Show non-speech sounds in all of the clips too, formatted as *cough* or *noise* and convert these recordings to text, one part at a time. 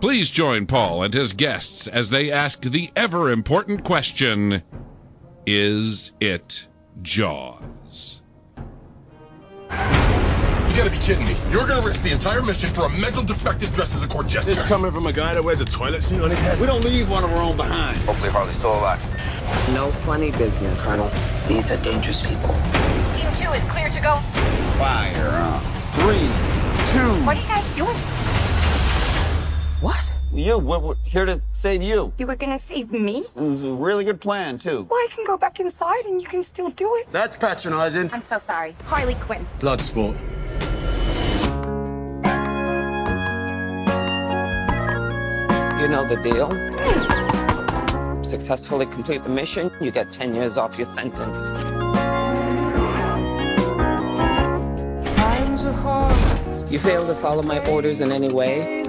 Please join Paul and his guests as they ask the ever important question Is it Jaws? You gotta be kidding me. You're gonna risk the entire mission for a mental defective dressed as a court jester. This coming from a guy that wears a toilet seat on his head. We don't leave one of our own behind. Hopefully Harley's still alive. No funny business, Colonel. These are dangerous people. Team two is clear to go. Fire up. Three, two. What are you guys doing? What? You, we're, we're here to save you. You were gonna save me? It was a really good plan, too. Well, I can go back inside and you can still do it. That's patronizing. I'm so sorry. Harley Quinn. Bloodsport. You know the deal. Successfully complete the mission, you get 10 years off your sentence. You fail to follow my orders in any way,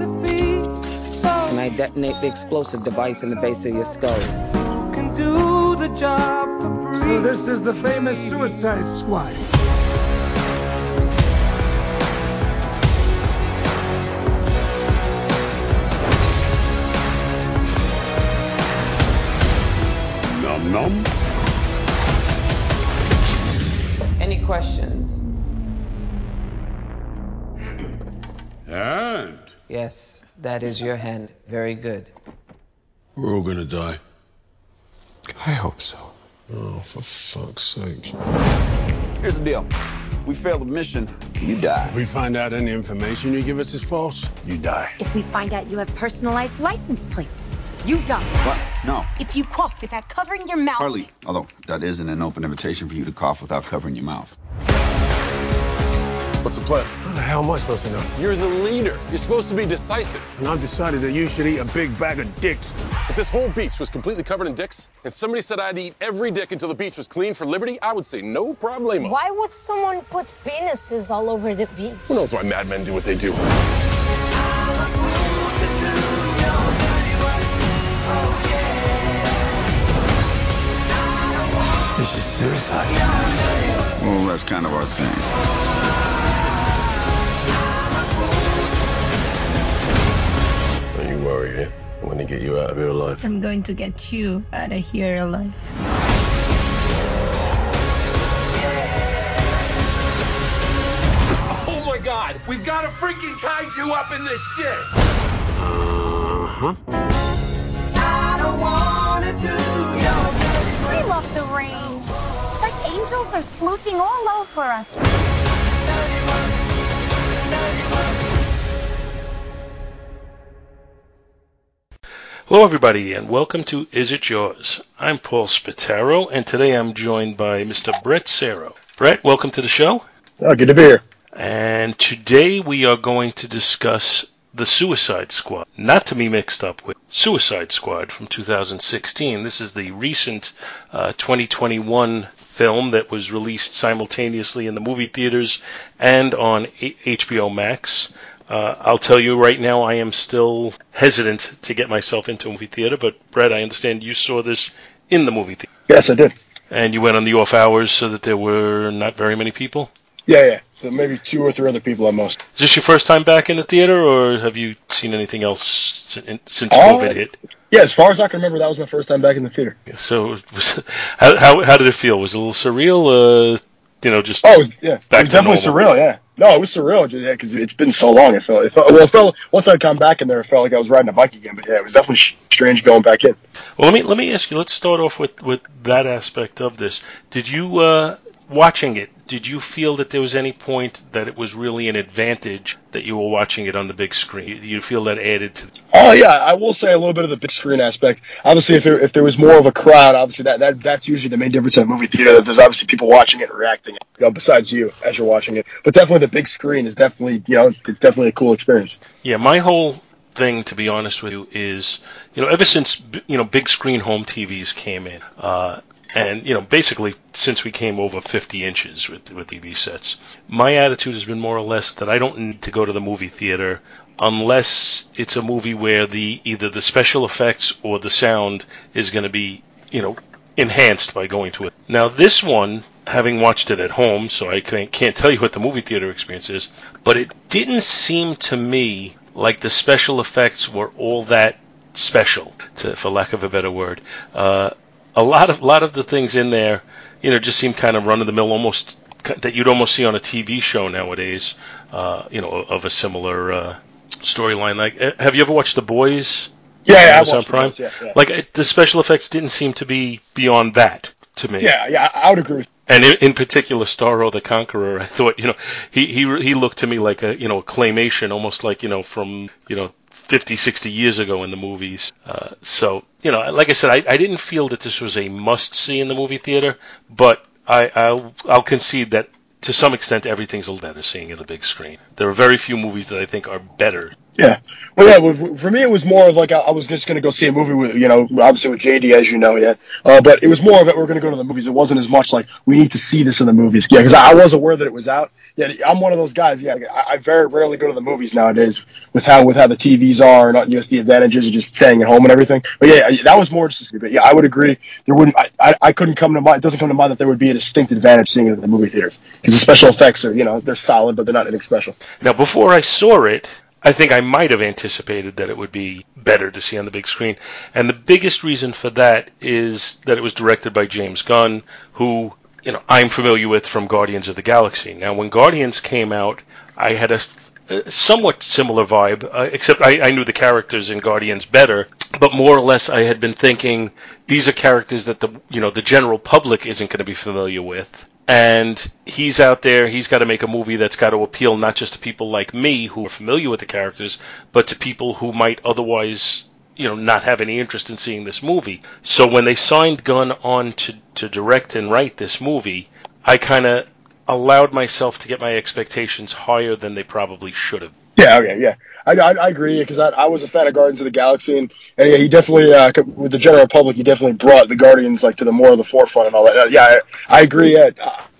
and I detonate the explosive device in the base of your skull. So this is the famous Suicide Squad. Num num. Any questions? Yes, that is your hand. Very good. we're all gonna die. I hope so. Oh, for fuck's sake. Here's the deal. We fail the mission, you die. If we find out any information you give us is false, you die. If we find out you have personalized license plates, you die. What? No. If you cough without covering your mouth. Harley, although that isn't an open invitation for you to cough without covering your mouth. What's the plan? How the hell am I supposed to know? You're the leader. You're supposed to be decisive. And I've decided that you should eat a big bag of dicks. If this whole beach was completely covered in dicks, and somebody said I'd eat every dick until the beach was clean for liberty, I would say no problemo. Why would someone put penises all over the beach? Who knows why madmen do what they do? This is suicide. Well, that's kind of our thing. You worry, eh? I'm gonna get you out of here alive. I'm going to get you out of here alive. Oh my god, we've got a freaking kaiju up in this shit! Uh-huh. We love the rain. It's like angels are splooching all over us. Hello, everybody, and welcome to Is It Jaws? I'm Paul Spataro, and today I'm joined by Mr. Brett Saro. Brett, welcome to the show. Oh, good to be here. And today we are going to discuss The Suicide Squad, not to be mixed up with Suicide Squad from 2016. This is the recent uh, 2021 film that was released simultaneously in the movie theaters and on A- HBO Max. Uh, I'll tell you right now, I am still hesitant to get myself into a movie theater. But Brett, I understand you saw this in the movie theater. Yes, I did. And you went on the off hours so that there were not very many people. Yeah, yeah. So maybe two or three other people at most. Is this your first time back in the theater, or have you seen anything else since, Uh, COVID hit? Yeah, as far as I can remember, that was my first time back in the theater. So, was, *laughs* how, how how did it feel? Was it a little surreal? Uh, you know, just Oh, was, yeah. It was definitely normal. surreal. Yeah. No, it was surreal. Yeah, because it's been so long. It felt. It felt. Well, it felt. Once I'd come back in there, it felt like I was riding a bike again. But yeah, it was definitely strange going back in. Well, let me let me ask you. Let's start off with with that aspect of this. Did you uh, watching it? Did you feel that there was any point that it was really an advantage that you were watching it on the big screen? Do you feel that added to? Oh yeah, I will say a little bit of the big screen aspect. Obviously, if there if there was more of a crowd, obviously that, that that's usually the main difference in a movie theater. that There's obviously people watching it and reacting, you know, besides you as you're watching it. But definitely the big screen is definitely you know it's definitely a cool experience. Yeah, my whole thing, to be honest with you, is you know ever since you know big screen home TVs came in, uh, and you know basically since we came over 50 inches with with TV sets, my attitude has been more or less that I don't need to go to the movie theater unless it's a movie where the either the special effects or the sound is going to be you know enhanced by going to it. Now this one, having watched it at home, so I can't, can't tell you what the movie theater experience is, but it didn't seem to me like the special effects were all that special, to, for lack of a better word. Uh, a lot of lot of the things in there, you know, just seem kind of run of the mill, almost that you'd almost see on a TV show nowadays. Uh, you know, of a similar uh, storyline. Like, uh, have you ever watched The Boys? Yeah, yeah, I watched the Prime. Boys, yeah, yeah. Like it, the special effects didn't seem to be beyond that to me. Yeah, yeah, I I would agree with. And in, in particular, Starro the Conqueror, I thought you know he he he looked to me like a you know a claymation, almost like you know from you know 50, 60 years ago in the movies. Uh, so you know, like I said, I, I didn't feel that this was a must see in the movie theater, but I I'll, I'll concede that to some extent everything's a little better seeing it on the big screen. There are very few movies that I think are better Yeah. Well, yeah. For me, it was more of like I was just going to go see a movie with you know, obviously with JD, as you know, yeah. Uh, but it was more of it. We're going to go to the movies. It wasn't as much like we need to see this in the movies. Yeah, because I was aware that it was out. Yeah, I'm one of those guys. Yeah, I, very rarely go to the movies nowadays with how with how the TVs are and just the advantages of just staying at home and everything. But yeah, that was more just. But yeah, I would agree. There wouldn't. I, I, I couldn't come to mind. It doesn't come to mind that there would be a distinct advantage seeing it in the movie theaters because the special effects are you know they're solid, but they're not anything special. Now, before I saw it, I think I might have anticipated that it would be better to see on the big screen. And the biggest reason for that is that it was directed by James Gunn, who, you know, I'm familiar with from Guardians of the Galaxy. Now, when Guardians came out, I had a, a somewhat similar vibe, uh, except I, I knew the characters in Guardians better. But more or less, I had been thinking these are characters that the you know the general public isn't going to be familiar with and he's out there he's got to make a movie that's got to appeal not just to people like me who are familiar with the characters but to people who might otherwise you know not have any interest in seeing this movie. So when they signed Gunn on to, to direct and write this movie i kind of allowed myself to get my expectations higher than they probably should have Yeah, okay, yeah, I, I, I agree because I, I was a fan of Guardians of the Galaxy, and, and yeah, he definitely uh, with the general public, he definitely brought the Guardians like to the more of the forefront and all that. Uh, yeah, I, I agree. Yeah,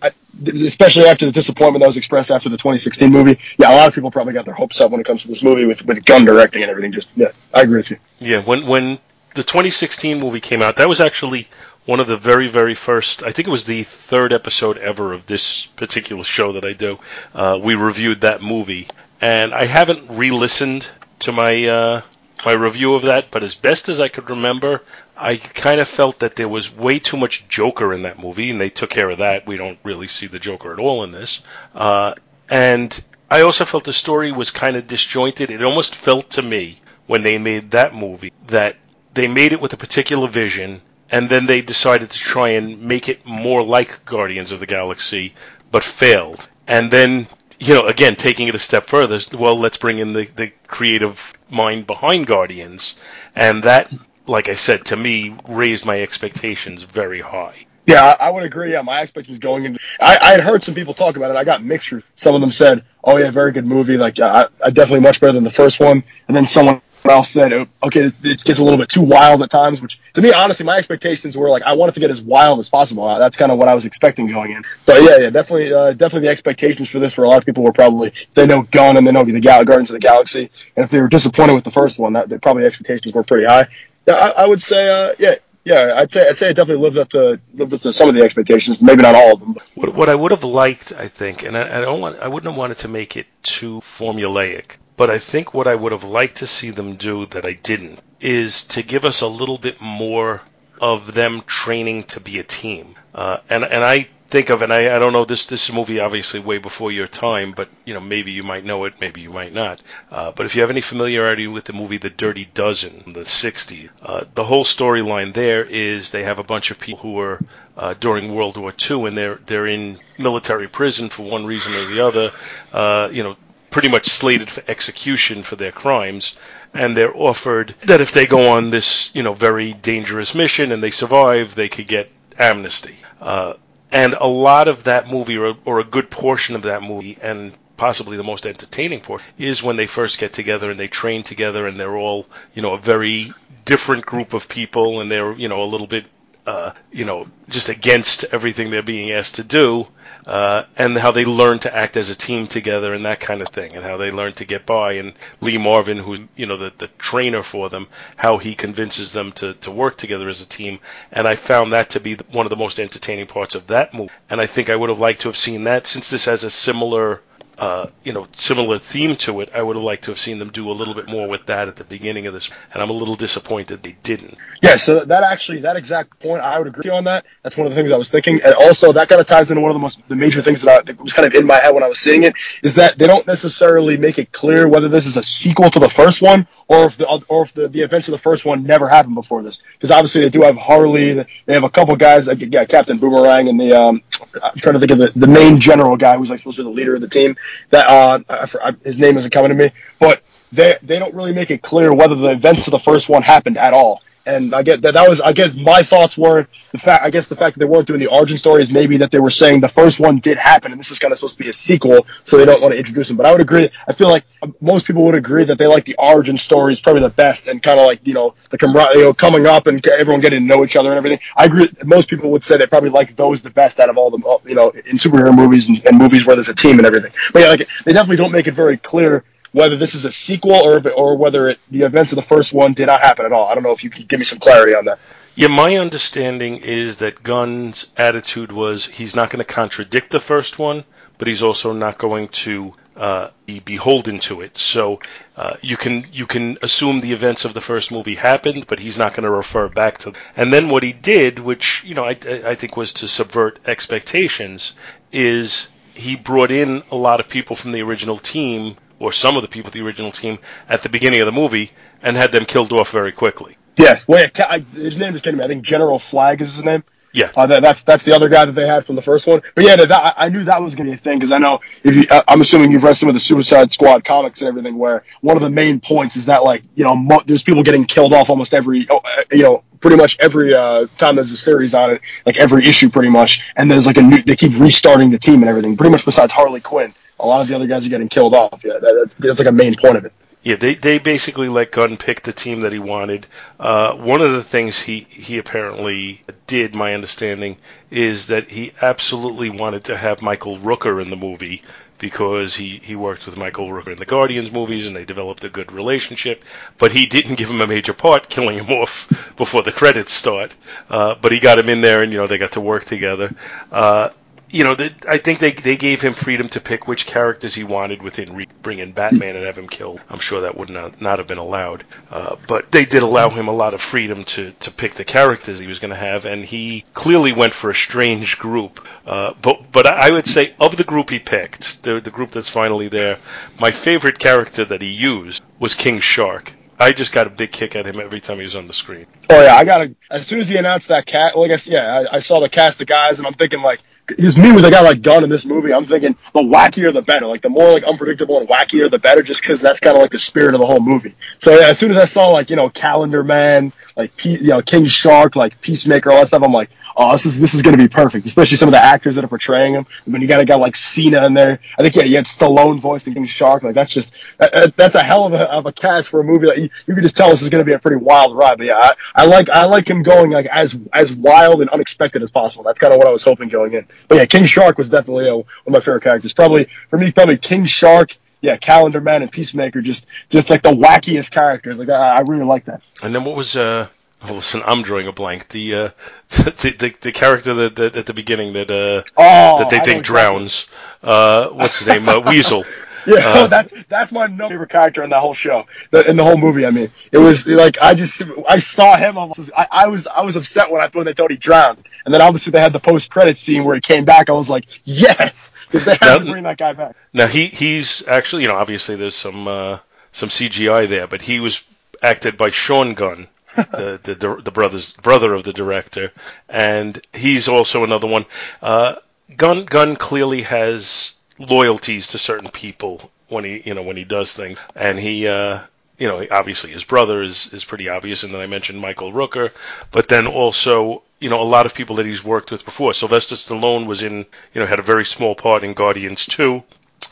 I, especially after the disappointment that was expressed after the 2016 movie. Yeah, a lot of people probably got their hopes up when it comes to this movie with with Gunn directing and everything. Just yeah, I agree with you. Yeah, when when the 2016 movie came out, that was actually one of the very very first. I think it was the third episode ever of this particular show that I do. Uh, we reviewed that movie, and I haven't re-listened to my uh, my review of that. But as best as I could remember, I kind of felt that there was way too much Joker in that movie, and they took care of that. We don't really see the Joker at all in this, uh, and I also felt the story was kind of disjointed. It almost felt to me when they made that movie that they made it with a particular vision and then they decided to try and make it more like Guardians of the Galaxy but failed. And then, you know, again taking it a step further, well, let's bring in the the creative mind behind Guardians and that like I said to me raised my expectations very high. Yeah, I, would agree. Yeah, my expectations going into I, I had heard some people talk about it. I got mixed. Some of them said, "Oh yeah, very good movie. Like I, I definitely much better than the first one." And then someone else said, okay, it gets a little bit too wild at times, which to me, honestly, my expectations were like, I wanted to get as wild as possible. Uh, that's kind of what I was expecting going in. But yeah, yeah, definitely, uh, definitely the expectations for this for a lot of people were probably, they know Gunn and they know the Gal- Guardians of the Galaxy. And if they were disappointed with the first one, that, that probably expectations were pretty high. Yeah, I, I would say, uh, yeah, yeah, I'd say I'd say it definitely lived up to lived up to some of the expectations, maybe not all of them. What, what I would have liked, I think, and I, I don't want, I wouldn't have wanted to make it too formulaic, but I think what I would have liked to see them do that I didn't is to give us a little bit more of them training to be a team. Uh, and and I think of, and I, I don't know this this movie obviously way before your time, but you know maybe you might know it, maybe you might not. Uh, but if you have any familiarity with the movie The Dirty Dozen, the '60s, uh, the whole storyline there is they have a bunch of people who were uh, during World War II and they're they're in military prison for one reason or the other. Uh, you know, pretty much slated for execution for their crimes and they're offered that if they go on this, you know, very dangerous mission and they survive, they could get amnesty. Uh, and a lot of that movie, or, or a good portion of that movie, and possibly the most entertaining portion, is when they first get together and they train together, and they're all, you know, a very different group of people, and they're, you know, a little bit, uh, you know, just against everything they're being asked to do uh, and how they learn to act as a team together and that kind of thing, and how they learn to get by. And Lee Marvin, who's you know the the trainer for them, how he convinces them to to work together as a team. And I found that to be one of the most entertaining parts of that movie. And I think I would have liked to have seen that since this has a similar uh, you know, similar theme to it. I would have liked to have seen them do a little bit more with that at the beginning of this, and I'm a little disappointed they didn't. Yeah, so that actually, that exact point, I would agree on that. That's one of the things I was thinking, and also that kind of ties into one of the most, the major things that, I, that was kind of in my head when I was seeing it, is that they don't necessarily make it clear whether this is a sequel to the first one or if the or if the, the events of the first one never happened before this. Because obviously they do have Harley, they have a couple guys, like yeah, Captain Boomerang, and the um, I'm trying to think of the, the main general guy who's like supposed to be the leader of the team. That uh, I, I, his name isn't coming to me, but they they don't really make it clear whether the events of the first one happened at all. And I get that that was I guess my thoughts were the fact I guess the fact that they weren't doing the origin story is maybe that they were saying the first one did happen and this is kind of supposed to be a sequel, so they don't want to introduce them. But I would agree. I feel like um, most people would agree that they like the origin story is probably the best and kind of like you know the camar- you know coming up and everyone getting to know each other and everything. I agree. Most people would say they probably like those the best out of all the you know in superhero movies and, and movies where there's a team and everything. But yeah, like they definitely don't make it very clear whether this is a sequel or or whether it, the events of the first one did not happen at all. I don't know if you could give me some clarity on that. Yeah, my understanding is that Gunn's attitude was he's not going to contradict the first one, but he's also not going to uh, be beholden to it. So uh, you can you can assume the events of the first movie happened, but he's not going to refer back to. Them. And then what he did, which you know I, I think was to subvert expectations, is he brought in a lot of people from the original team or some of the people of the original team at the beginning of the movie and had them killed off very quickly. Yes, wait, I, his name is kidding me. I think General Flag is his name. Yeah, uh, that, that's that's the other guy that they had from the first one. But yeah, that, I knew that was going to be a thing because I know if you, I'm assuming you've read some of the Suicide Squad comics and everything, where one of the main points is that like you know mo- there's people getting killed off almost every oh, uh, you know pretty much every uh, time there's a series on it, like every issue pretty much, and there's like a new they keep restarting the team and everything. Pretty much besides Harley Quinn, a lot of the other guys are getting killed off. Yeah, that, that's, like a main point of it. Yeah, they they basically let Gunn pick the team that he wanted. Uh, one of the things he he apparently did, my understanding, is that he absolutely wanted to have Michael Rooker in the movie because he he worked with Michael Rooker in the Guardians movies and they developed a good relationship. But he didn't give him a major part, killing him *laughs* off before the credits start. Uh, but he got him in there, and you know they got to work together. Uh, you know, the, I think they they gave him freedom to pick which characters he wanted within re- bringing Batman and have him killed. I'm sure that would not not have been allowed, uh, but they did allow him a lot of freedom to to pick the characters he was going to have, and he clearly went for a strange group. Uh, but but I would say of the group he picked, the the group that's finally there, my favorite character that he used was King Shark. I just got a big kick at him every time he was on the screen. Oh yeah, I got a, as soon as he announced that cat. Well, I guess yeah, I, I saw the cast of guys, and I'm thinking like because me with a guy like Gunn in this movie, I'm thinking the wackier the better. Like the more like unpredictable and wackier the better, just because that's kind of like the spirit of the whole movie. So yeah, as soon as I saw like you know Calendar Man, like you know King Shark, like Peacemaker, all that stuff, I'm like, oh, this is this is going to be perfect. Especially some of the actors that are portraying him. I mean, you got a guy like Cena in there. I think yeah, you had Stallone voicing King Shark. Like that's just that, that's a hell of a, of a cast for a movie that you, you can just tell this is going to be a pretty wild ride. But yeah, I, I like I like him going like as as wild and unexpected as possible. That's kind of what I was hoping going in. But yeah, King Shark was definitely uh, one of my favorite characters. Probably for me, probably King Shark yeah, Calendar Man and Peacemaker, just just like the wackiest characters. Like I, I really like that. And then what was uh? Oh, listen, I'm drawing a blank. The uh, *laughs* the, the, the character that, that at the beginning that uh oh, that they I think drowns. Uh, what's his name? Uh, *laughs* Weasel. Yeah, uh, *laughs* that's that's my favorite character in that whole show, the, in the whole movie. I mean, it was like I just I saw him. I was I, was I was upset when I thought they thought he drowned, and then obviously they had the post credit scene where he came back. I was like, yes, because they had to bring that guy back. Now he he's actually you know obviously there's some uh, some CGI there, but he was acted by Sean Gunn. *laughs* the, the the brothers brother of the director, and he's also another one. Uh, Gunn clearly has loyalties to certain people when he you know when he does things, and he uh, you know obviously his brother is is pretty obvious, and then I mentioned Michael Rooker, but then also you know a lot of people that he's worked with before. Sylvester Stallone was in you know had a very small part in Guardians 2.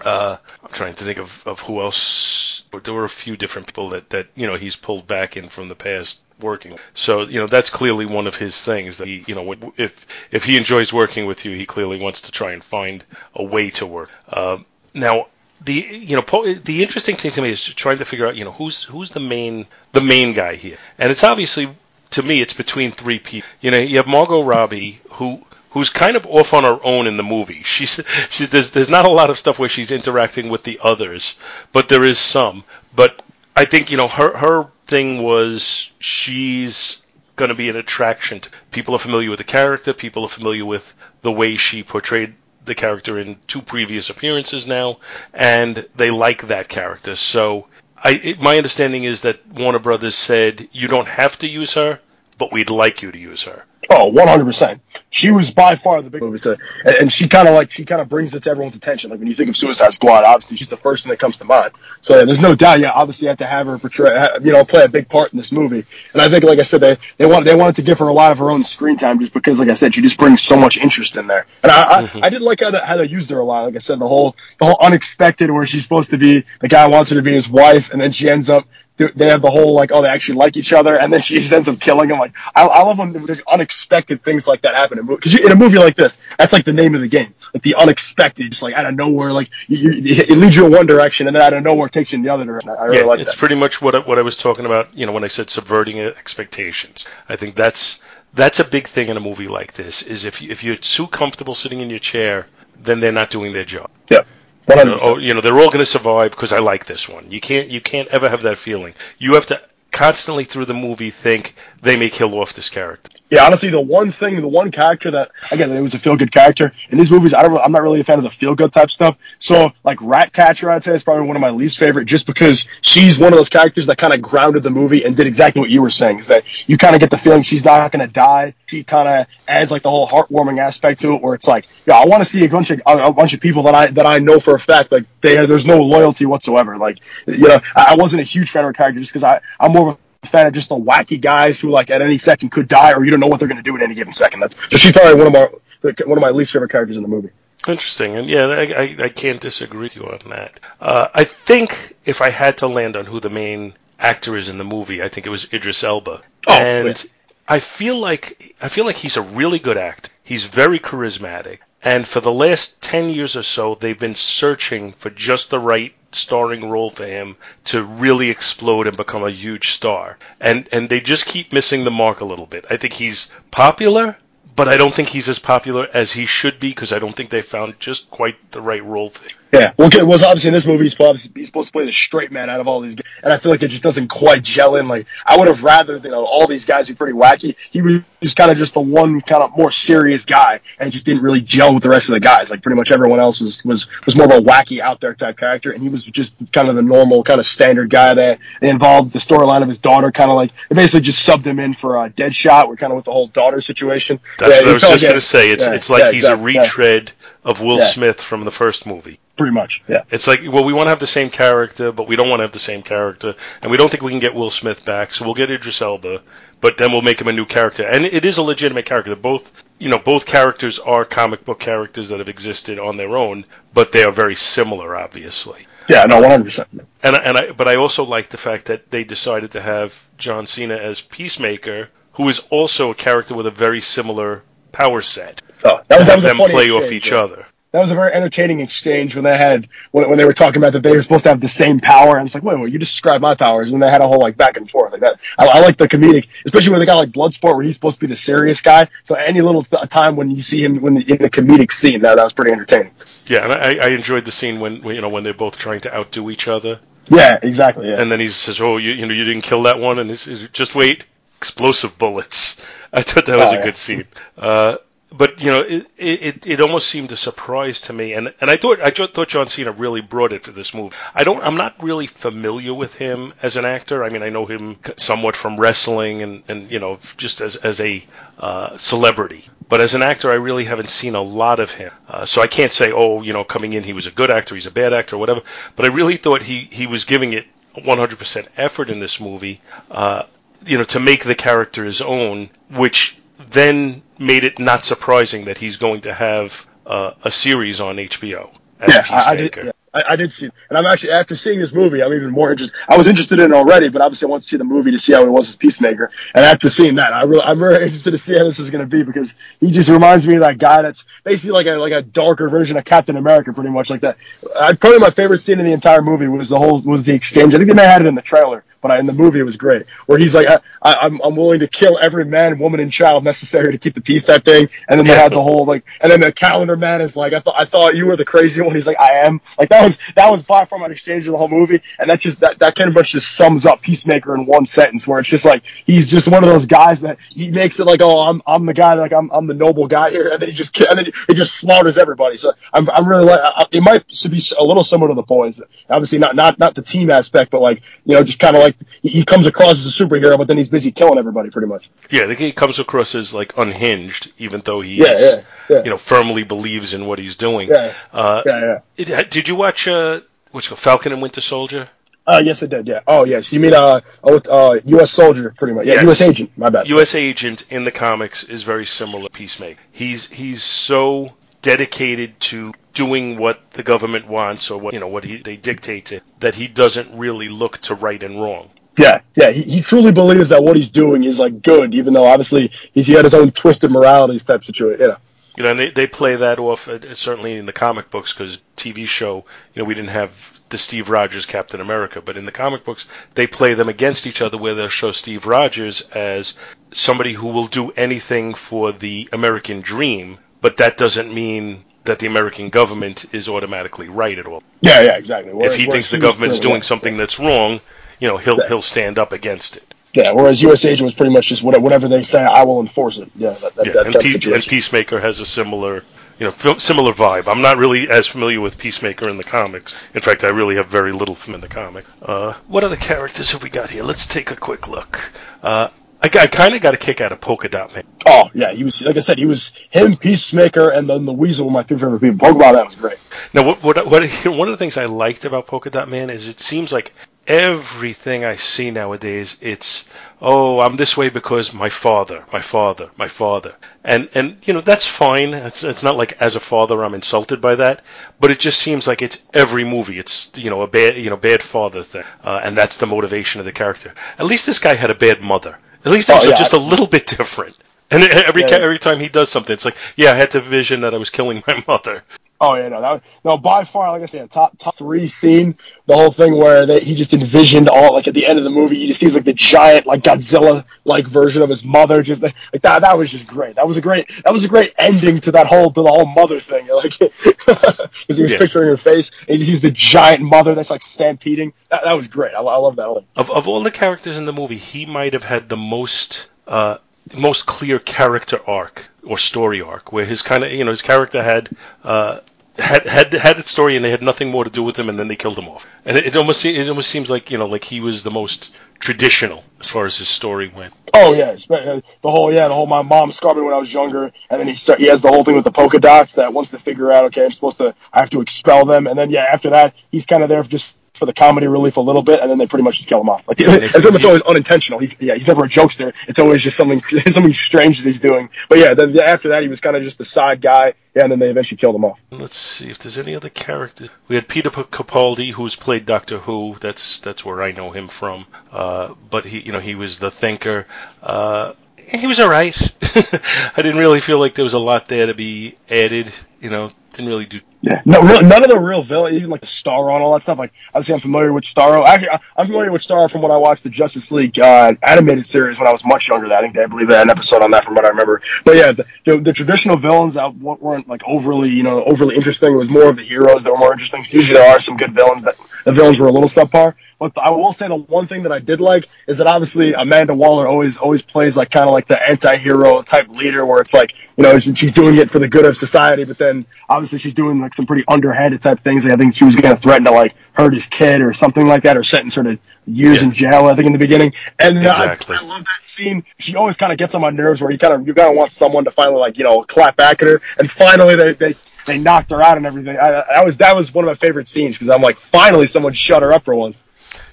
Uh, I'm trying to think of, of who else. But there were a few different people that, that you know he's pulled back in from the past working. So you know that's clearly one of his things that he you know if if he enjoys working with you, he clearly wants to try and find a way to work. Uh, now the you know the interesting thing to me is trying to figure out you know who's who's the main the main guy here, and it's obviously to me it's between three people. You know you have Margot Robbie who who's kind of off on her own in the movie. She's she's there's there's not a lot of stuff where she's interacting with the others, but there is some. But I think you know her her thing was she's going to be an attraction. To, people are familiar with the character. People are familiar with the way she portrayed the character in two previous appearances now, and they like that character. So, I, it, my understanding is that Warner Brothers said you don't have to use her, but we'd like you to use her. Oh, 100%. She was by far the big movie. So, and, and she kind of like, she kind of brings it to everyone's attention. Like when you think of Suicide Squad, obviously she's the first thing that comes to mind. So yeah, there's no doubt, yeah, obviously you have to have her portray, you know, play a big part in this movie. And I think, like I said, they, they want, they wanted to give her a lot of her own screen time just because, like I said, she just brings so much interest in there. And I, mm-hmm. I, I did like how they, how they used her a lot. Like I said, the whole, the whole unexpected where she's supposed to be, the guy wants her to be his wife and then she ends up they have the whole like, oh, they actually like each other, and then she just ends up killing him. Like, I, I love when there's unexpected things like that happen because in, in, a movie like this, that's like the name of the game, like the unexpected, just like out of nowhere, like you, you, it leads you in one direction, and then out of nowhere it takes you in the other direction. I really yeah, like it's that. pretty much what I, what I was talking about. You know, when I said subverting expectations, I think that's that's a big thing in a movie like this. Is if you, if you're too comfortable sitting in your chair, then they're not doing their job. Yeah. You know, oh, you know, they're all going to survive because I like this one. You can't, you can't ever have that feeling. You have to constantly through the movie think they may kill off this character. Yeah, honestly, the one thing, the one character that again, it was a feel good character in these movies. I don't, I'm not really a fan of the feel good type stuff. So, like Ratcatcher, I'd say is probably one of my least favorite, just because she's one of those characters that kind of grounded the movie and did exactly what you were saying. Is that you kind of get the feeling she's not going to die. She kind of adds like the whole heartwarming aspect to it, where it's like, yeah, I want to see a bunch of a, bunch of people that I that I know for a fact like they there's no loyalty whatsoever. Like, you know, I wasn't a huge fan of her character just because I I'm more of a fan of just the wacky guys who like at any second could die or you don't know what they're going to do at any given second. That's so she's probably one of my one of my least favorite characters in the movie. Interesting, and yeah, I, I, I can't disagree with you on that. Uh, I think if I had to land on who the main actor is in the movie, I think it was Idris Elba, oh, and wait. I feel like I feel like he's a really good actor. He's very charismatic, and for the last ten years or so, they've been searching for just the right starring role for him to really explode and become a huge star. And and they just keep missing the mark a little bit. I think he's popular, but I don't think he's as popular as he should be because I don't think they found just quite the right role for him. Yeah, well, it was obviously in this movie he's supposed, he's supposed to play the straight man out of all these, guys, and I feel like it just doesn't quite gel in. Like I would have rather you know all these guys be pretty wacky. He was kind of just the one kind of more serious guy, and just didn't really gel with the rest of the guys. Like pretty much everyone else was was was more of a wacky out there type character, and he was just kind of the normal kind of standard guy that involved the storyline of his daughter. Kind of like they basically just subbed him in for a Deadshot. We're kind of with the whole daughter situation. That's Yeah, what I was just like- going to say. It's yeah, it's like yeah, he's exactly, a yeah. retread of Will Yeah. Smith from the first movie. Pretty much. Yeah. It's like, well, we want to have the same character, but we don't want to have the same character, and we don't think we can get Will Smith back, so we'll get Idris Elba, but then we'll make him a new character, and it is a legitimate character. Both, you know, both characters are comic book characters that have existed on their own, but they are very similar, obviously. Yeah. No. One hundred percent. And and I, but I also like the fact that they decided to have John Cena as Peacemaker, who is also a character with a very similar power set. Oh, that was to that have was them play off each yeah. other. That was a very entertaining exchange when they had when, when they were talking about that they were supposed to have the same power, and it's like, wait, wait, you just described my powers, and they had a whole like back and forth like that. I, I like the comedic, especially when they got like Bloodsport, where he's supposed to be the serious guy. So any little th- time when you see him when the, in the comedic scene, that that was pretty entertaining. Yeah, and I, I enjoyed the scene when when, you know when they're both trying to outdo each other. Yeah, exactly. Yeah, And then he says, "Oh, you, you know, you didn't kill that one," and he's, he's just wait, explosive bullets. *laughs* I thought that was Oh, a yeah. good scene. Uh, but you know, it, it it almost seemed a surprise to me, and and I thought I thought John Cena really brought it for this movie. I don't, I'm not really familiar with him as an actor. I mean, I know him somewhat from wrestling, and and you know, just as as a uh, celebrity. But as an actor, I really haven't seen a lot of him. Uh, so I can't say, oh, you know, coming in, he was a good actor, he's a bad actor, or whatever. But I really thought he he was giving it 100% effort in this movie. Uh, you know, to make the character his own, which then made it not surprising that he's going to have uh, a series on HBO as yeah, I, I did. Yeah. I, I did see, and I'm actually after seeing this movie, I'm even more interested. I was interested in it already, but obviously I want to see the movie to see how he was as Peacemaker. And after seeing that, I really, I'm very *laughs* interested to see how this is going to be because he just reminds me of that guy that's basically like a like a darker version of Captain America, pretty much like that. I probably my favorite scene in the entire movie was the whole was the exchange. I think they may have had it in the trailer, but I, in the movie it was great, where he's like, I, I, I'm I'm willing to kill every man, woman, and child necessary to keep the peace type thing. And then they had the whole like, and then the calendar man is like, I thought I thought you were the crazy one. He's like, I am. Like that was that was by far my exchange of the whole movie, and that just that that kind of much just sums up Peacemaker in one sentence, where it's just like he's just one of those guys that he makes it like, oh, I'm I'm the guy, like I'm I'm the noble guy here, and then he just and then he just slaughters everybody. So I'm I'm really like I- it might be a little similar to the boys, obviously not not not the team aspect, but like you know just kind of like he- he comes across as a superhero, but then he's busy killing everybody pretty much. Yeah, I think he comes across as like unhinged, even though he Yeah, is, yeah, yeah. you know, firmly believes in what he's doing. Yeah. Uh, Yeah, yeah. it- did you watch uh, what's called, Falcon and Winter Soldier? Uh, yes, it did. Yeah. Oh, yes. You mean uh, oh, uh, U.S. soldier, pretty much. Yeah, Yes. U.S. agent. My bad. U.S. Agent in the comics is very similar to Peacemaker. He's he's so dedicated to doing what the government wants or what you know what he, they dictate to that he doesn't really look to right and wrong. Yeah, yeah. He, he truly believes that what he's doing is like good, even though obviously he's he had his own twisted moralities type situation. You know. You know, and they, they play that off uh, certainly in the comic books because TV show, you know, we didn't have the Steve Rogers Captain America, but in the comic books they play them against each other where they'll show Steve Rogers as somebody who will do anything for the American dream, but that doesn't mean that the American government is automatically right at all. Yeah, yeah, exactly. if he thinks the government is pretty- doing something that's wrong, you know, he'll he'll stand up against it. Yeah, whereas U.S. agent was pretty much just whatever, whatever they say, I will enforce it. Yeah, that, that, Yeah, that and, type Pe- and. Peacemaker has a similar, you know, fil- similar vibe. I'm not really as familiar with Peacemaker in the comics. In fact, I really have very little from in the comic. Uh, what other characters have we got here? Let's take a quick look. Uh, I, I kind of got a kick out of Polka Dot Man. Oh yeah, he was like I said, he was him, Peacemaker, and then the Weasel were my three favorite people. Pokemon, that was great. Now, what, what, what, *laughs* one of the things I liked about Polka Dot Man is it seems like everything I see nowadays, it's, oh, I'm this way because my father, my father, my father. And, and, you know, that's fine. It's, it's not like as a father I'm insulted by that, but it just seems like it's every movie. It's, you know, a bad, you know, bad father thing. Uh, and that's the motivation of the character. At least this guy had a bad mother. At least it Oh, yeah. just a little bit different. And every Yeah. every time he does something, it's like, yeah, I had to vision that I was killing my *laughs* mother. Oh yeah, no, that no by far, like I said, top top three scene, the whole thing where they, he just envisioned all like at the end of the movie, he just sees like the giant like Godzilla like version of his mother, just like, that. That was just great. That was a great that was a great ending to that whole to the whole mother thing. *laughs* Like because he was Yeah. picturing her face, and he just sees the giant mother that's like stampeding. That, that was great. I, I love that whole. Of of all the characters in the movie, he might have had the most uh, most clear character arc or story arc, where his kind of you know his character had. Uh, had had had its story and they had nothing more to do with him and then they killed him off. And it, it almost it almost seems like you know like he was the most traditional as far as his story went. Oh yeah, uh, the whole yeah, the whole my mom scarred me when I was younger, and then he start, he has the whole thing with the polka dots that once they figure out, okay, I'm supposed to, I have to expel them, and then yeah, after that, he's kind of there just for the comedy relief a little bit, and then they pretty much just kill him off. Like Yeah, and if I it's always unintentional. He's yeah, he's never a jokester. It's always just something *laughs* something strange that he's doing. But yeah, then after that, he was kind of just the side guy. Yeah, and then they eventually killed him off. Let's see if there's any other characters. We had Peter Capaldi, who's played Doctor Who. That's that's where I know him from. Uh, but he, you know, he was the thinker. Uh, he was all right. *laughs* I didn't really feel like there was a lot there to be added. You know, didn't really do. Yeah, no, none of the real villain, even like the Starro and all that stuff. Like, obviously, I'm familiar with Starro. Actually, I'm familiar with Starro from when I watched the Justice League uh, animated series when I was much younger. That I think I believe had an episode on that from what I remember. But yeah, the, the, the traditional villains uh, weren't like overly, you know, overly interesting. It was more of the heroes that were more interesting. Usually, there are some good villains that the villains were a little subpar. But I will say the one thing that I did like is that obviously Amanda Waller always always plays like kind of like the anti-hero type leader, where it's like you know she's doing it for the good of society, but then obviously she's doing like some pretty underhanded type things. Like, I think she was going to threaten to like hurt his kid or something like that, or sentence her to years Yeah. in jail. I think in the beginning, and Exactly. I, I love that scene. She always kind of gets on my nerves, where you kind of you kind of want someone to finally like you know clap back at her, and finally they they. They knocked her out and everything. I, I- that was that was one of my favorite scenes because I'm like, finally someone shut her up for once.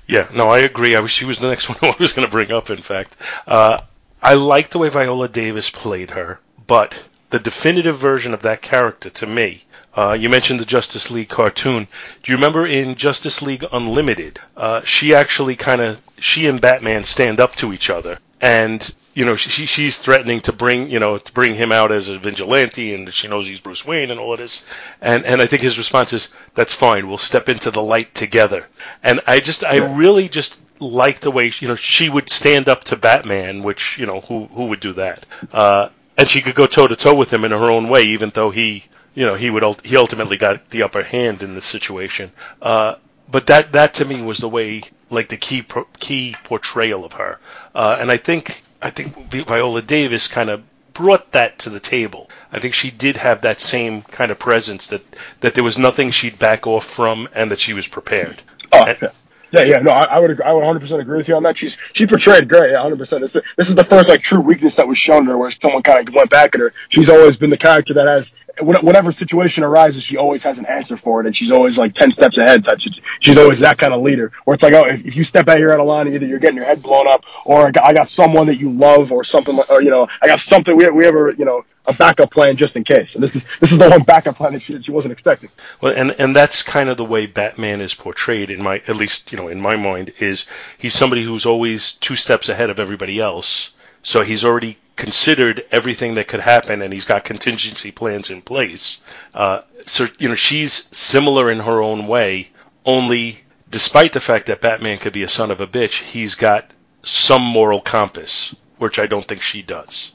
Yeah, no, I agree. I was, she was the next *laughs* one I was going to bring up. In fact, uh, I like the way Viola Davis played her, but the definitive version of that character to me. Uh, you mentioned the Justice League cartoon. Do you remember in Justice League Unlimited? Uh, she actually kind of she and Batman stand up to each other, and you know she she's threatening to bring you know to bring him out as a vigilante, and she knows he's Bruce Wayne and all of this. And and I think his response is, "That's fine. We'll step into the light together." And I just I really just like the way you know she would stand up to Batman, which you know who who would do that, uh, and she could go toe to toe with him in her own way, even though he you know he would ult- he ultimately got the upper hand in this situation. Uh, but that that to me was the way like the key pro- key portrayal of her, uh, and I think I think Viola Davis kind of brought that to the table. I think she did have that same kind of presence that that there was nothing she'd back off from, and that she was prepared. Oh, And- yeah. Yeah, yeah, no, I, I would, I would 100 percent agree with you on that. She's she portrayed great, 100. percent This is this is the first like true weakness that was shown to her, where someone kind of went back at her. She's always been the character that has whatever situation arises, she always has an answer for it, and she's always like 10 steps ahead. Type. She's always that kind of leader, where it's like, oh, if, you step out here out of line, either you're getting your head blown up, or I got, someone that you love, or something, like, or you know, I got something. We we have a you know a backup plan just in case. And this is this is the one backup plan that she, she wasn't expecting. Well, and and that's kind of the way Batman is portrayed in my at least you know in my mind is he's somebody who's always two steps ahead of everybody else. So he's already considered everything that could happen, and he's got contingency plans in place. Uh, so you know she's similar in her own way. Only, despite the fact that Batman could be a son of a bitch, he's got some moral compass, which I don't think she does.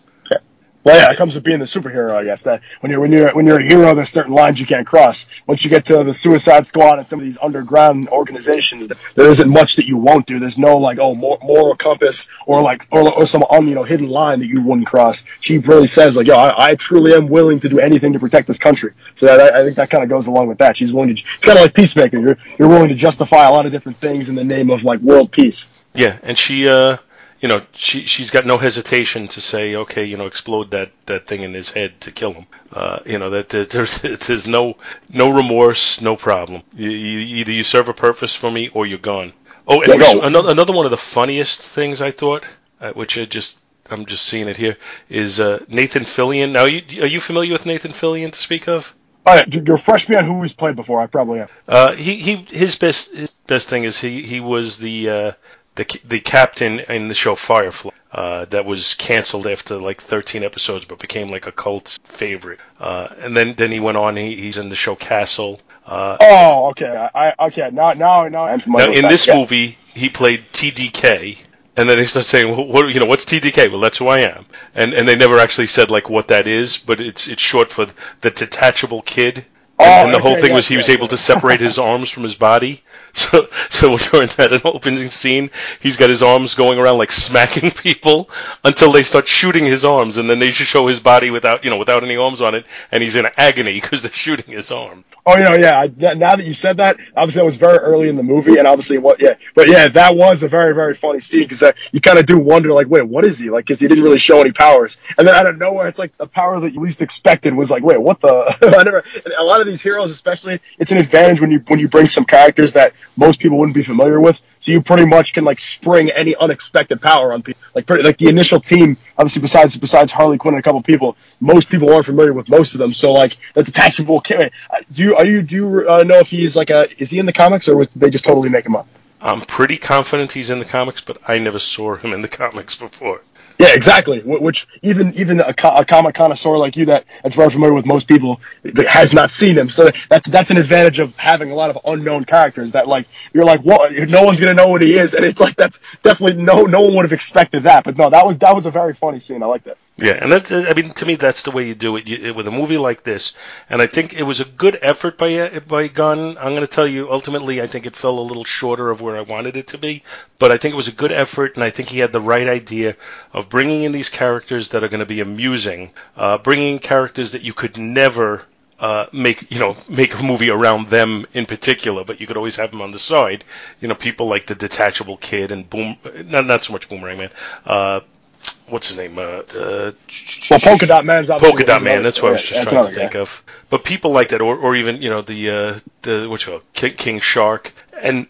Well, yeah, it comes with being the superhero, I guess. That when you're when you're when you're a hero, there's certain lines you can't cross. Once you get to the Suicide Squad and some of these underground organizations, there isn't much that you won't do. There's no like oh moral compass or like or, or some un, you know hidden line that you wouldn't cross. She really says like yo, I, I truly am willing to do anything to protect this country. So that, I, I think that kind of goes along with that. She's willing to. It's kind of like Peacemaker. You're you're willing to justify a lot of different things in the name of like world peace. Yeah, and she, uh, you know, she she's got no hesitation to say, okay, you know, explode that that thing in his head to kill him. Uh, you know that, that there's *laughs* there's no no remorse, no problem. You, you, either you serve a purpose for me or you're gone. Oh, and Yeah, another another one of the funniest things I thought, uh, which I just I'm just seeing it here, is uh, Nathan Fillion. Now, you, are you familiar with Nathan Fillion to speak of? All right, refresh me on who he's played before. I probably am. Uh, he he his best his best thing is he he was the uh, the the captain in the show Firefly. uh, that was canceled after like 13 episodes, but became like a cult favorite. Uh, and then then he went on. He, he's in the show Castle. Uh, oh, okay. I okay now now now I'm. Now, in this Yeah. movie, he played TDK, and then they start saying, well, "What you know? What's TDK?" Well, that's who I am, and and they never actually said like what that is, but it's it's short for the detachable kid. And, Oh, and the whole okay, thing was yes, he was yes, able to separate his *laughs* arms from his body. *laughs* So, so during that opening scene, he's got his arms going around like smacking *laughs* people until they start shooting his arms, and then they just show his body without, you know, without any arms on it, and he's in agony because they're shooting his arm. Oh, you know, yeah. I, yeah, now that you said that, obviously it was very early in the movie, and obviously what, yeah, but yeah, that was a very, very funny scene because uh, you kind of do wonder, like, wait, what is he? Like, because he didn't really show any powers, and then out of nowhere, it's like the power that you least expected was like, wait, what the? I never. A lot of these heroes, especially, it's an advantage when you when you bring some characters that most people wouldn't be familiar with, so you pretty much can like spring any unexpected power on people. Like, pretty, like the initial team, obviously, besides besides Harley Quinn and a couple people, most people aren't familiar with most of them. So like the detachable *laughs* uh, Do you are you do you uh, know if he's like a is he in the comics or was, did they just totally make him up? I'm pretty confident he's in the comics, but I never saw him in the comics before. Yeah, exactly. Which even even a, a comic connoisseur like you that that's very familiar with most people has not seen him. So that's that's an advantage of having a lot of unknown characters that like you're like what no one's gonna know what he is, and it's like that's definitely no no one would have expected that. But no, that was that was a very funny scene. I like that. Yeah, and that's I mean to me that's the way you do it you, with a movie like this. And I think it was a good effort by uh, by Gunn. I'm going to tell you ultimately I think it fell a little shorter of where I wanted it to be, but I think it was a good effort and I think he had the right idea of bringing in these characters that are going to be amusing, uh, bringing in characters that you could never uh, make you know make a movie around them in particular, but you could always have them on the side. You know, people like the detachable kid and boom, not not so much Boomerang Man. Uh, what's his name? Uh, uh, Well, Polka Dot Man's Polka Dot Man. That's what I was just trying to think guy. of. But people like that, or, or even you know the uh, the what you call King, King Shark, and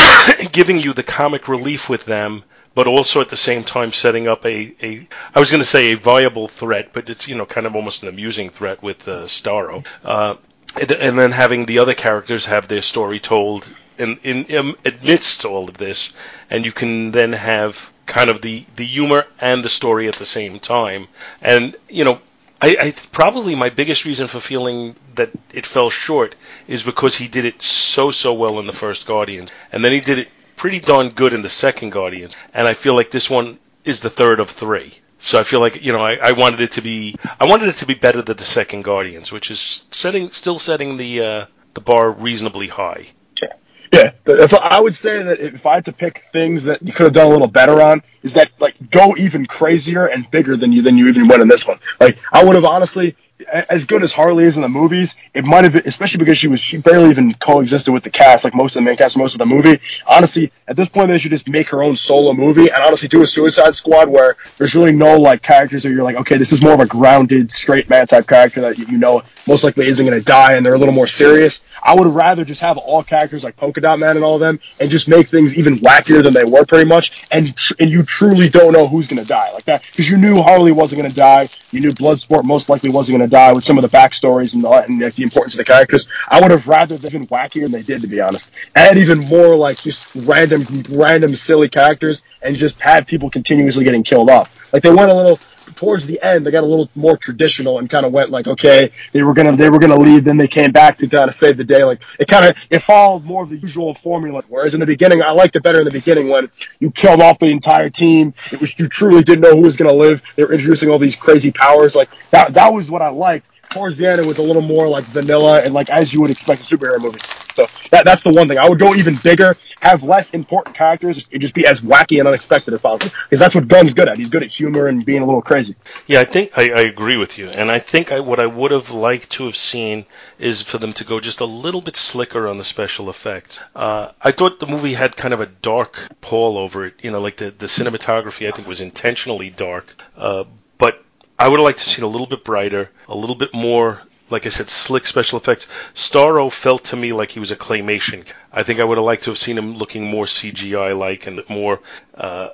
*coughs* giving you the comic relief with them, but also at the same time setting up a, a I was going to say a viable threat, but it's you know kind of almost an amusing threat with uh, Starro. Uh, and, and then having the other characters have their story told in, in, in amidst all of this, and you can then have kind of the, the humor and the story at the same time. And you know, I, I probably my biggest reason for feeling that it fell short is because he did it so so well in the first Guardians, and then he did it pretty darn good in the second Guardians, and I feel like this one is the third of three. So I feel like you know I, I wanted it to be I wanted it to be better than the second Guardians, which is setting still setting the uh, the bar reasonably high. Yeah, if I would say that if I had to pick things that you could have done a little better on, is that like go even crazier and bigger than you than you even went in this one. Like I would have honestly, as good as Harley is in the movies, it might have been, especially because she was she barely even coexisted with the cast, like most of the main cast, most of the movie. Honestly, at this point, they should just make her own solo movie and honestly do a Suicide Squad where there's really no like characters that you're like, okay, this is more of a grounded, straight man type character that you, know most likely isn't going to die and they're a little more serious. I would rather just have all characters like Polka Dot Man and all of them and just make things even wackier than they were pretty much. And tr- and you truly don't know who's going to die like that because you knew Harley wasn't going to die. You knew Bloodsport most likely wasn't going to die with some of the backstories and the, and the importance of the characters. I would have rather they've been wackier than they did to be honest. Add even more like just random random silly characters and just had people continuously getting killed off. Like they went a little towards the end, they got a little more traditional and kind of went like, okay, they were gonna they were gonna leave, then they came back to kind of save the day. Like it kind of it followed more of the usual formula. Whereas in the beginning, I liked it better in the beginning when you killed off the entire team. It was you truly didn't know who was gonna live. They were introducing all these crazy powers. Like that that was what I liked. Towards the end, it was a little more like vanilla and like as you would expect in superhero movies. So that, that's the one thing. I would go even bigger, have less important characters, and just be as wacky and unexpected as possible. Because that's what Gunn's good at. He's good at humor and being a little crazy. Yeah, I think I, I agree with you, and I think I, what I would have liked to have seen is for them to go just a little bit slicker on the special effects. Uh, I thought the movie had kind of a dark pall over it. You know, like the the cinematography I think was intentionally dark, uh, I would have liked to see it a little bit brighter, a little bit more. Like I said, slick special effects. Starro felt to me like he was a claymation. I think I would have liked to have seen him looking more CGI like and more, uh,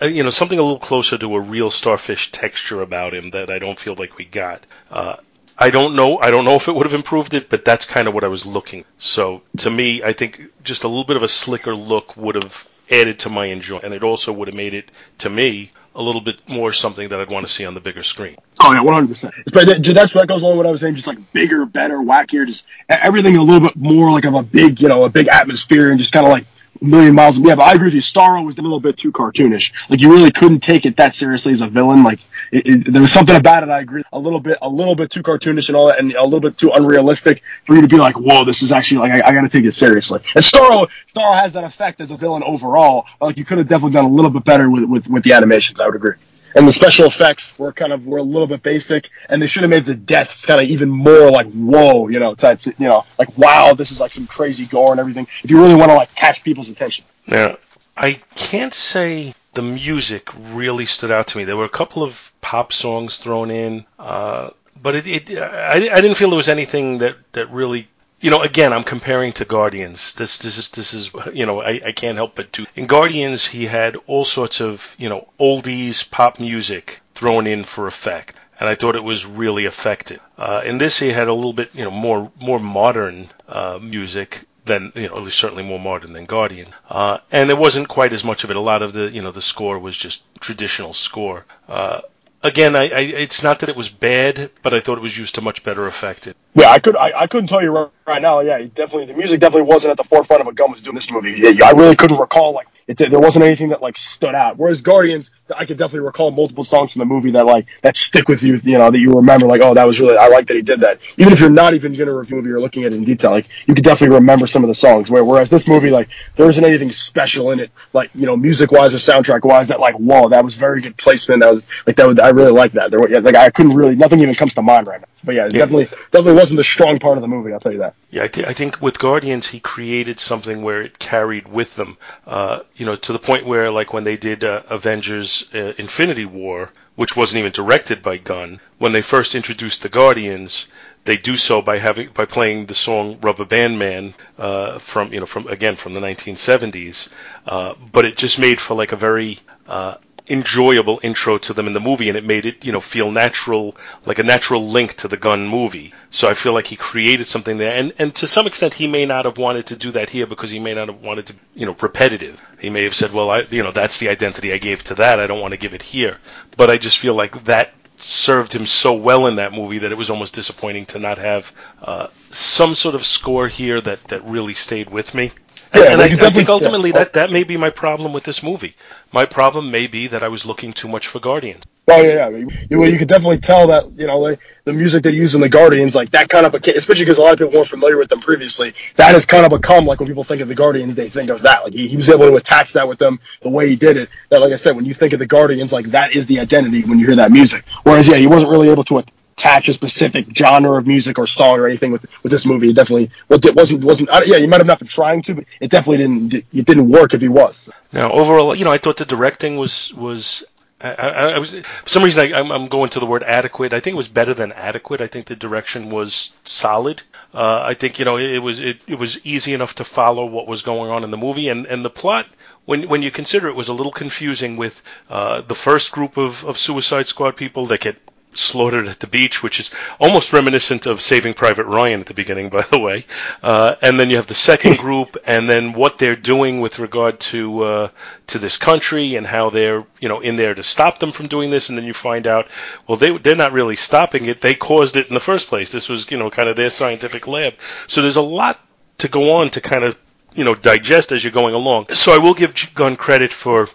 you know, something a little closer to a real starfish texture about him that I don't feel like we got. Uh, I don't know. I don't know if it would have improved it, but that's kind of what I was looking. So to me, I think just a little bit of a slicker look would have added to my enjoyment, and it also would have made it to me a little bit more something that I'd want to see on the bigger screen. Oh yeah, one hundred percent. But that, that's that goes along with what I was saying. Just like bigger, better, wackier, just everything a little bit more like of a big, you know, a big atmosphere and just kind of like a million miles. Yeah, but I agree with you. Starro was a little bit too cartoonish. Like you really couldn't take it that seriously as a villain. Like it, it, there was something about it. I agree. A little bit, a little bit too cartoonish and all that, and a little bit too unrealistic for you to be like, whoa, this is actually like I, I got to take it seriously. And Starro, Starro has that effect as a villain overall. Like you could have definitely done a little bit better with with, with the animations. I would agree and the special effects were kind of were a little bit basic, and they should have made the deaths kind of even more like whoa, you know, type, you know, like wow, this is like some crazy gore and everything. If you really want to like catch people's attention. Yeah, I can't say the music really stood out to me. There were a couple of pop songs thrown in, uh, but it, it I, I didn't feel there was anything that that really you know, again, I'm comparing to Guardians. This, this is, this is, you know, I, I can't help but to. In Guardians, he had all sorts of, you know, oldies pop music thrown in for effect, and I thought it was really effective. Uh, in this, he had a little bit, you know, more, more modern uh, music than you know, at least certainly more modern than Guardian. Uh, and there wasn't quite as much of it. A lot of the you know the score was just traditional score. Uh, again, I, I, it's not that it was bad, but I thought it was used to much better effect. Yeah, I could I, I couldn't tell you right, right now. Yeah, definitely the music definitely wasn't at the forefront of what Gunn was doing this movie. Yeah, I really couldn't recall like it, there wasn't anything that like stood out. Whereas Guardians, I could definitely recall multiple songs from the movie that like that stick with you. You know that you remember like oh that was really I like that he did that. Even if you're not even going to review the movie or looking at it in detail, like you could definitely remember some of the songs. Where, whereas this movie like there isn't anything special in it like you know music wise or soundtrack wise that like whoa that was very good placement. That was like that. Was, I really like that. There, like I couldn't really nothing even comes to mind right now. But yeah, yeah. definitely definitely wasn't the strong part of the movie. I'll tell you that. Yeah, I, th- I think with Guardians he created something where it carried with them. Uh, you know, to the point where like when they did uh, Avengers uh, Infinity War, which wasn't even directed by Gunn, when they first introduced the Guardians, they do so by having by playing the song Rubber Band Man uh, from you know from again from the 1970s, uh, but it just made for like a very uh, enjoyable intro to them in the movie, and it made it, you know, feel natural, like a natural link to the Gunn movie. So I feel like he created something there, and and to some extent he may not have wanted to do that here because he may not have wanted to, you know, repetitive. He may have said, well, I, you know, that's the identity I gave to that. I don't want to give it here. But I just feel like that served him so well in that movie that it was almost disappointing to not have uh, some sort of score here that that really stayed with me. Yeah, and, I, I, think ultimately yeah. that that may be my problem with this movie. My problem may be that I was looking too much for Guardians. Oh yeah, yeah. You, well, you could definitely tell that you know like, the music they use in the Guardians, like that kind of, especially because a lot of people weren't familiar with them previously. That has kind of become like when people think of the Guardians, they think of that. Like he, he was able to attach that with them the way he did it. That, like I said, when you think of the Guardians, like that is the identity when you hear that music. Whereas yeah, he wasn't really able to attach a specific genre of music or song or anything with with this movie. It definitely well, it wasn't wasn't. Yeah, You might have not been trying to, but it definitely didn't. It didn't work if he was. Now, overall, you know, I thought the directing was was I, I, I, was for some reason I, am going to the word adequate. I think it was better than adequate. I think the direction was solid. Uh, I think you know it, it was it, it was easy enough to follow what was going on in the movie and and the plot. When when you consider it was a little confusing with uh, the first group of, of Suicide Squad people that get slaughtered at the beach, which is almost reminiscent of Saving Private Ryan at the beginning, *laughs* by the way. Uh, and then you have the second *laughs* group, and then what they're doing with regard to uh, to this country and how they're you know in there to stop them from doing this. And then you find out, well, they they're not really stopping it; they caused it in the first place. This was you know kind of their scientific lab. So there's a lot to go on to kind of you know digest as you're going along. So I will give Gunn credit for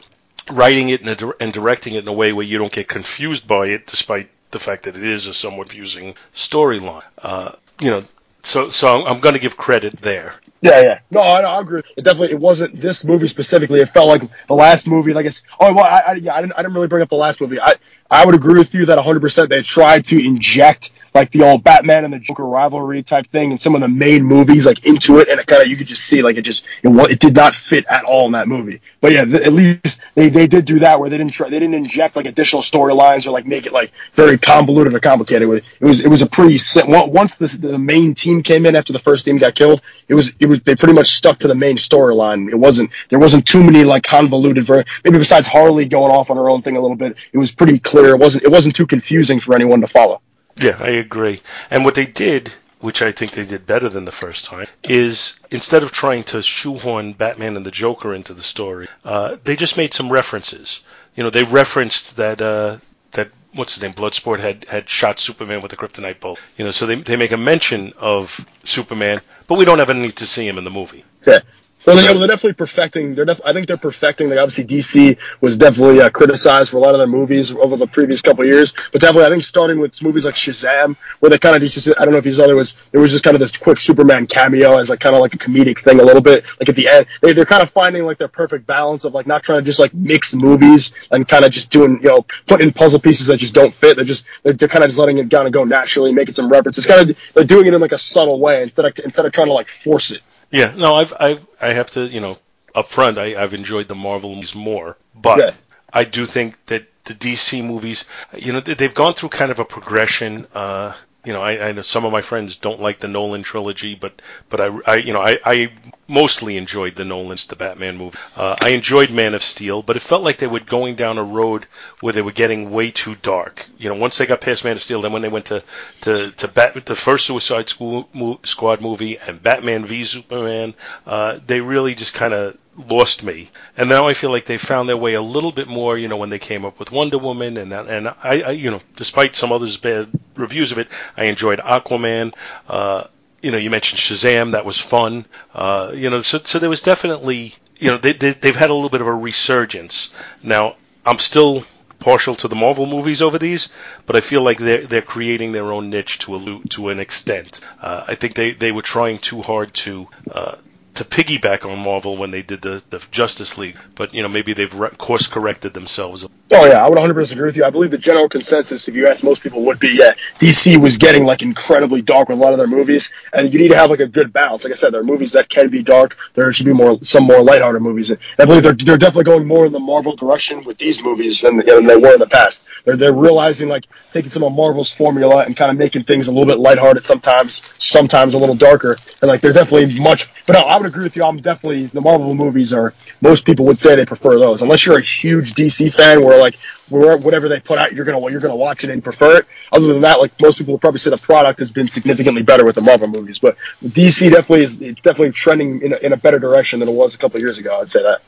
writing it and, and directing it in a way where you don't get confused by it, despite the fact that it is a somewhat fusing storyline. Uh, you know, so so I'm, I'm going to give credit there. Yeah, yeah. No, I, I, agree. It definitely it wasn't this movie specifically. It felt like the last movie. Like I guess. Oh well, I, I, yeah, I didn't I didn't really bring up the last movie. I I would agree with you that 100 percent they tried to inject like the old Batman and the Joker rivalry type thing and some of the main movies like into it, and it kind of you could just see like it just it, it did not fit at all in that movie. But yeah, th- at least they, they did do that where they didn't try they didn't inject like additional storylines or like make it like very convoluted or complicated. It was it was a pretty once the the main team came in after the first team got killed, it was it was they pretty much stuck to the main storyline. It wasn't there wasn't too many like convoluted for maybe besides Harley going off on her own thing a little bit. It was pretty clear. It wasn't it wasn't too confusing for anyone to follow. Yeah, I agree. And what they did which I think they did better than the first time, is instead of trying to shoehorn Batman and the Joker into the story, uh, they just made some references. You know, they referenced that uh, that what's his name, Bloodsport had had shot Superman with a kryptonite bolt. You know, so they they make a mention of Superman, but we don't ever need to see him in the movie. Yeah. Well, they, they're definitely perfecting. They're def- I think they're perfecting. Like obviously, DC was definitely uh, criticized for a lot of their movies over the previous couple of years. But definitely, I think starting with movies like Shazam, where they kind of just I don't know if you saw there was there was just kind of this quick Superman cameo as like kind of like a comedic thing a little bit. Like at the end, they, they're kind of finding like their perfect balance of like not trying to just like mix movies and kind of just doing you know putting in puzzle pieces that just don't fit. They're just they're, they're kind of just letting it kind of go naturally, making some references. It's kind of they're doing it in like a subtle way instead of instead of trying to like force it. Yeah, no, I've I've I have to you know up front I, I've enjoyed the Marvel movies more, but Yeah. I do think that the DC movies, you know, they- they've gone through kind of a progression. Uh, you know, I, I know some of my friends don't like the Nolan trilogy, but but I, I you know I, I mostly enjoyed the Nolan's the Batman movie. Uh, I enjoyed Man of Steel, but it felt like they were going down a road where they were getting way too dark. You know, once they got past Man of Steel, then when they went to to to Bat the first Suicide Squad movie and Batman v Superman, uh, they really just kind of lost me. And now I feel like they found their way a little bit more, you know, when they came up with Wonder Woman and that, and I, I, you know, despite some others' bad reviews of it, I enjoyed Aquaman. Uh, you know, you mentioned Shazam, that was fun. Uh, you know, so so there was definitely, you know, they, they they've had a little bit of a resurgence. Now I'm still partial to the Marvel movies over these, but I feel like they're they're creating their own niche to a to an extent. Uh, I think they they were trying too hard to. Uh, to piggyback on Marvel when they did the, the Justice League, but you know maybe they've re- course corrected themselves. Oh yeah, I would 100% agree with you. I believe the general consensus, if you ask most people, would be yeah, DC was getting like incredibly dark with a lot of their movies, and you need to have like a good balance. Like I said, there are movies that can be dark. There should be more some more lighthearted movies. And I believe they're they're definitely going more in the Marvel direction with these movies than, than they were in the past. They're they're realizing like taking some of Marvel's formula and kind of making things a little bit lighthearted sometimes, sometimes a little darker, and like they're definitely much. But no, I would agree with you. I'm definitely the Marvel movies are most people would say they prefer those, unless you're a huge DC fan where like whatever they put out, you're gonna you're gonna watch it and prefer it. Other than that, like most people would probably say the product has been significantly better with the Marvel movies. But DC definitely is it's definitely trending in a, in a better direction than it was a couple years ago. I'd say that.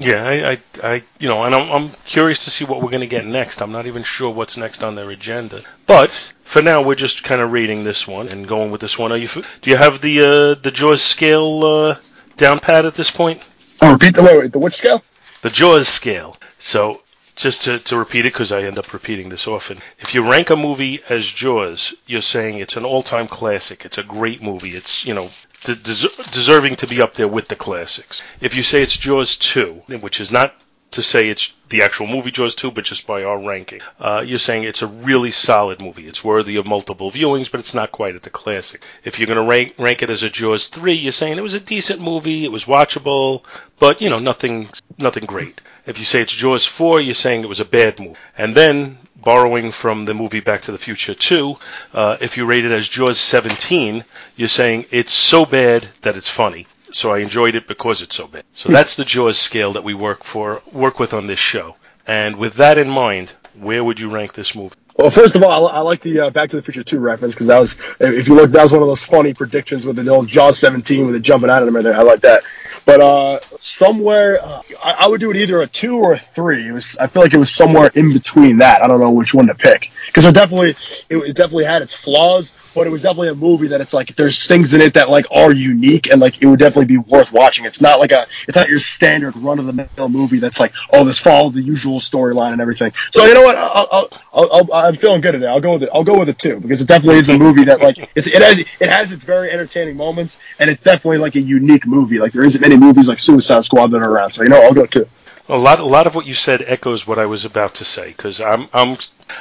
Yeah, I, I, I you know, and I'm, I'm curious to see what we're going to get next. I'm not even sure what's next on their agenda. But for now, we're just kind of reading this one and going with this one. Are you? Do you have the uh, the Jaws scale uh, down pat at this point? Oh, repeat the wait, wait, the which scale? The Jaws scale. So just to, to repeat it, because I end up repeating this often. If you rank a movie as Jaws, you're saying it's an all-time classic. It's a great movie. It's you know de- des- deserving to be up there with the classics. If you say it's Jaws 2, which is not to say it's the actual movie Jaws 2, but just by our ranking, uh, you're saying it's a really solid movie. It's worthy of multiple viewings, but it's not quite at the classic. If you're going to rank rank it as a Jaws 3, you're saying it was a decent movie, it was watchable, but you know nothing nothing great. If you say it's Jaws 4, you're saying it was a bad movie. And then borrowing from the movie Back to the Future 2, uh, if you rate it as Jaws 17, you're saying it's so bad that it's funny. So I enjoyed it because it's so bad. So that's the Jaws scale that we work for work with on this show. And with that in mind, where would you rank this movie? Well, first of all, I, like the uh, Back to the Future 2 reference because that was, if you look, that was one of those funny predictions with the old Jaws 17 with it jumping out of them. and I like that. But uh, somewhere, uh, I, I would do it either a two or a three. It was, I feel like it was somewhere in between that. I don't know which one to pick because it definitely, it, it definitely had its flaws, but it was definitely a movie that it's like there's things in it that like are unique and like it would definitely be worth watching. It's not like a, it's not your standard run of the mill movie that's like, oh, this followed the usual storyline and everything. So you know what? I'll, I'll, I'll, I'm feeling good today. I'll go with it. I'll go with it too because it definitely is a movie that like it has it has its very entertaining moments and it's definitely like a unique movie. Like there isn't many movies like Suicide Squad that are around. So you know, I'll go too. A lot, a lot of what you said echoes what I was about to say because I'm, I'm,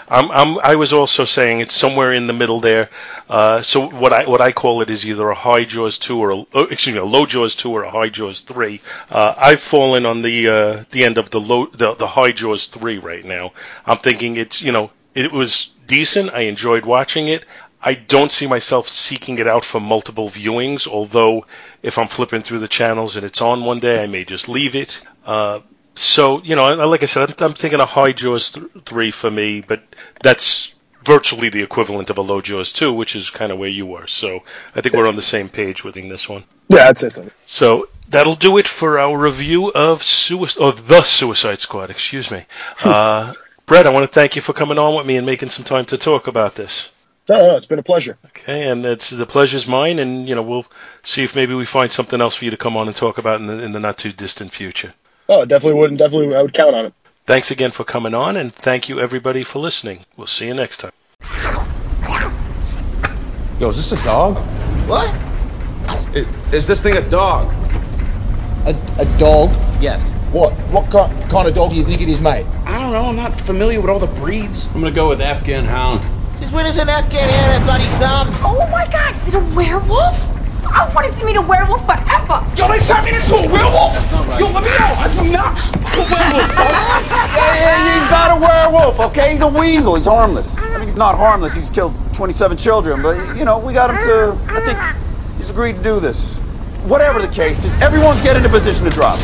I'm, I'm, I was also saying it's somewhere in the middle there. Uh, so what I, what I call it is either a high Jaws two or a, oh, excuse me, a low Jaws two or a high Jaws three. Uh, I've fallen on the, uh, the end of the low, the, the high Jaws three right now. I'm thinking it's, you know, it was decent. I enjoyed watching it. I don't see myself seeking it out for multiple viewings, although if I'm flipping through the channels and it's on one day, I may just leave it. Uh, so, you know, like I said, I'm, I'm thinking a high Jaws th- 3 for me, but that's virtually the equivalent of a Low Jaws 2, which is kind of where you were. So I think we're on the same page with this one. Yeah, I'd say so. So that'll do it for our review of suicide of the Suicide Squad. Excuse me, *laughs* uh, Brett. I want to thank you for coming on with me and making some time to talk about this. No, no, it's been a pleasure. Okay, and it's the pleasure's mine, and you know we'll see if maybe we find something else for you to come on and talk about in the, in the not too distant future. Oh, definitely would, and definitely I would count on it. Thanks again for coming on, and thank you everybody for listening. We'll see you next time. Yo, is this a dog? What? Is, is this thing a dog? A, a dog? Yes. What? What kind, kind of dog do you think it is, mate? I don't know. I'm not familiar with all the breeds. I'm gonna go with Afghan Hound. Since when does an Afghan hound have bloody thumbs? Oh my god, is it a werewolf? I wanted to meet a werewolf forever. Yo, they turned me into a werewolf? Right. Yo, let me out. I do not a werewolf. yeah, yeah, he's not a werewolf, okay? He's a weasel. He's harmless. I mean, he's not harmless. He's killed 27 children, but, you know, we got him to, I think he's agreed to do this. Whatever the case, just everyone get in a position to drop.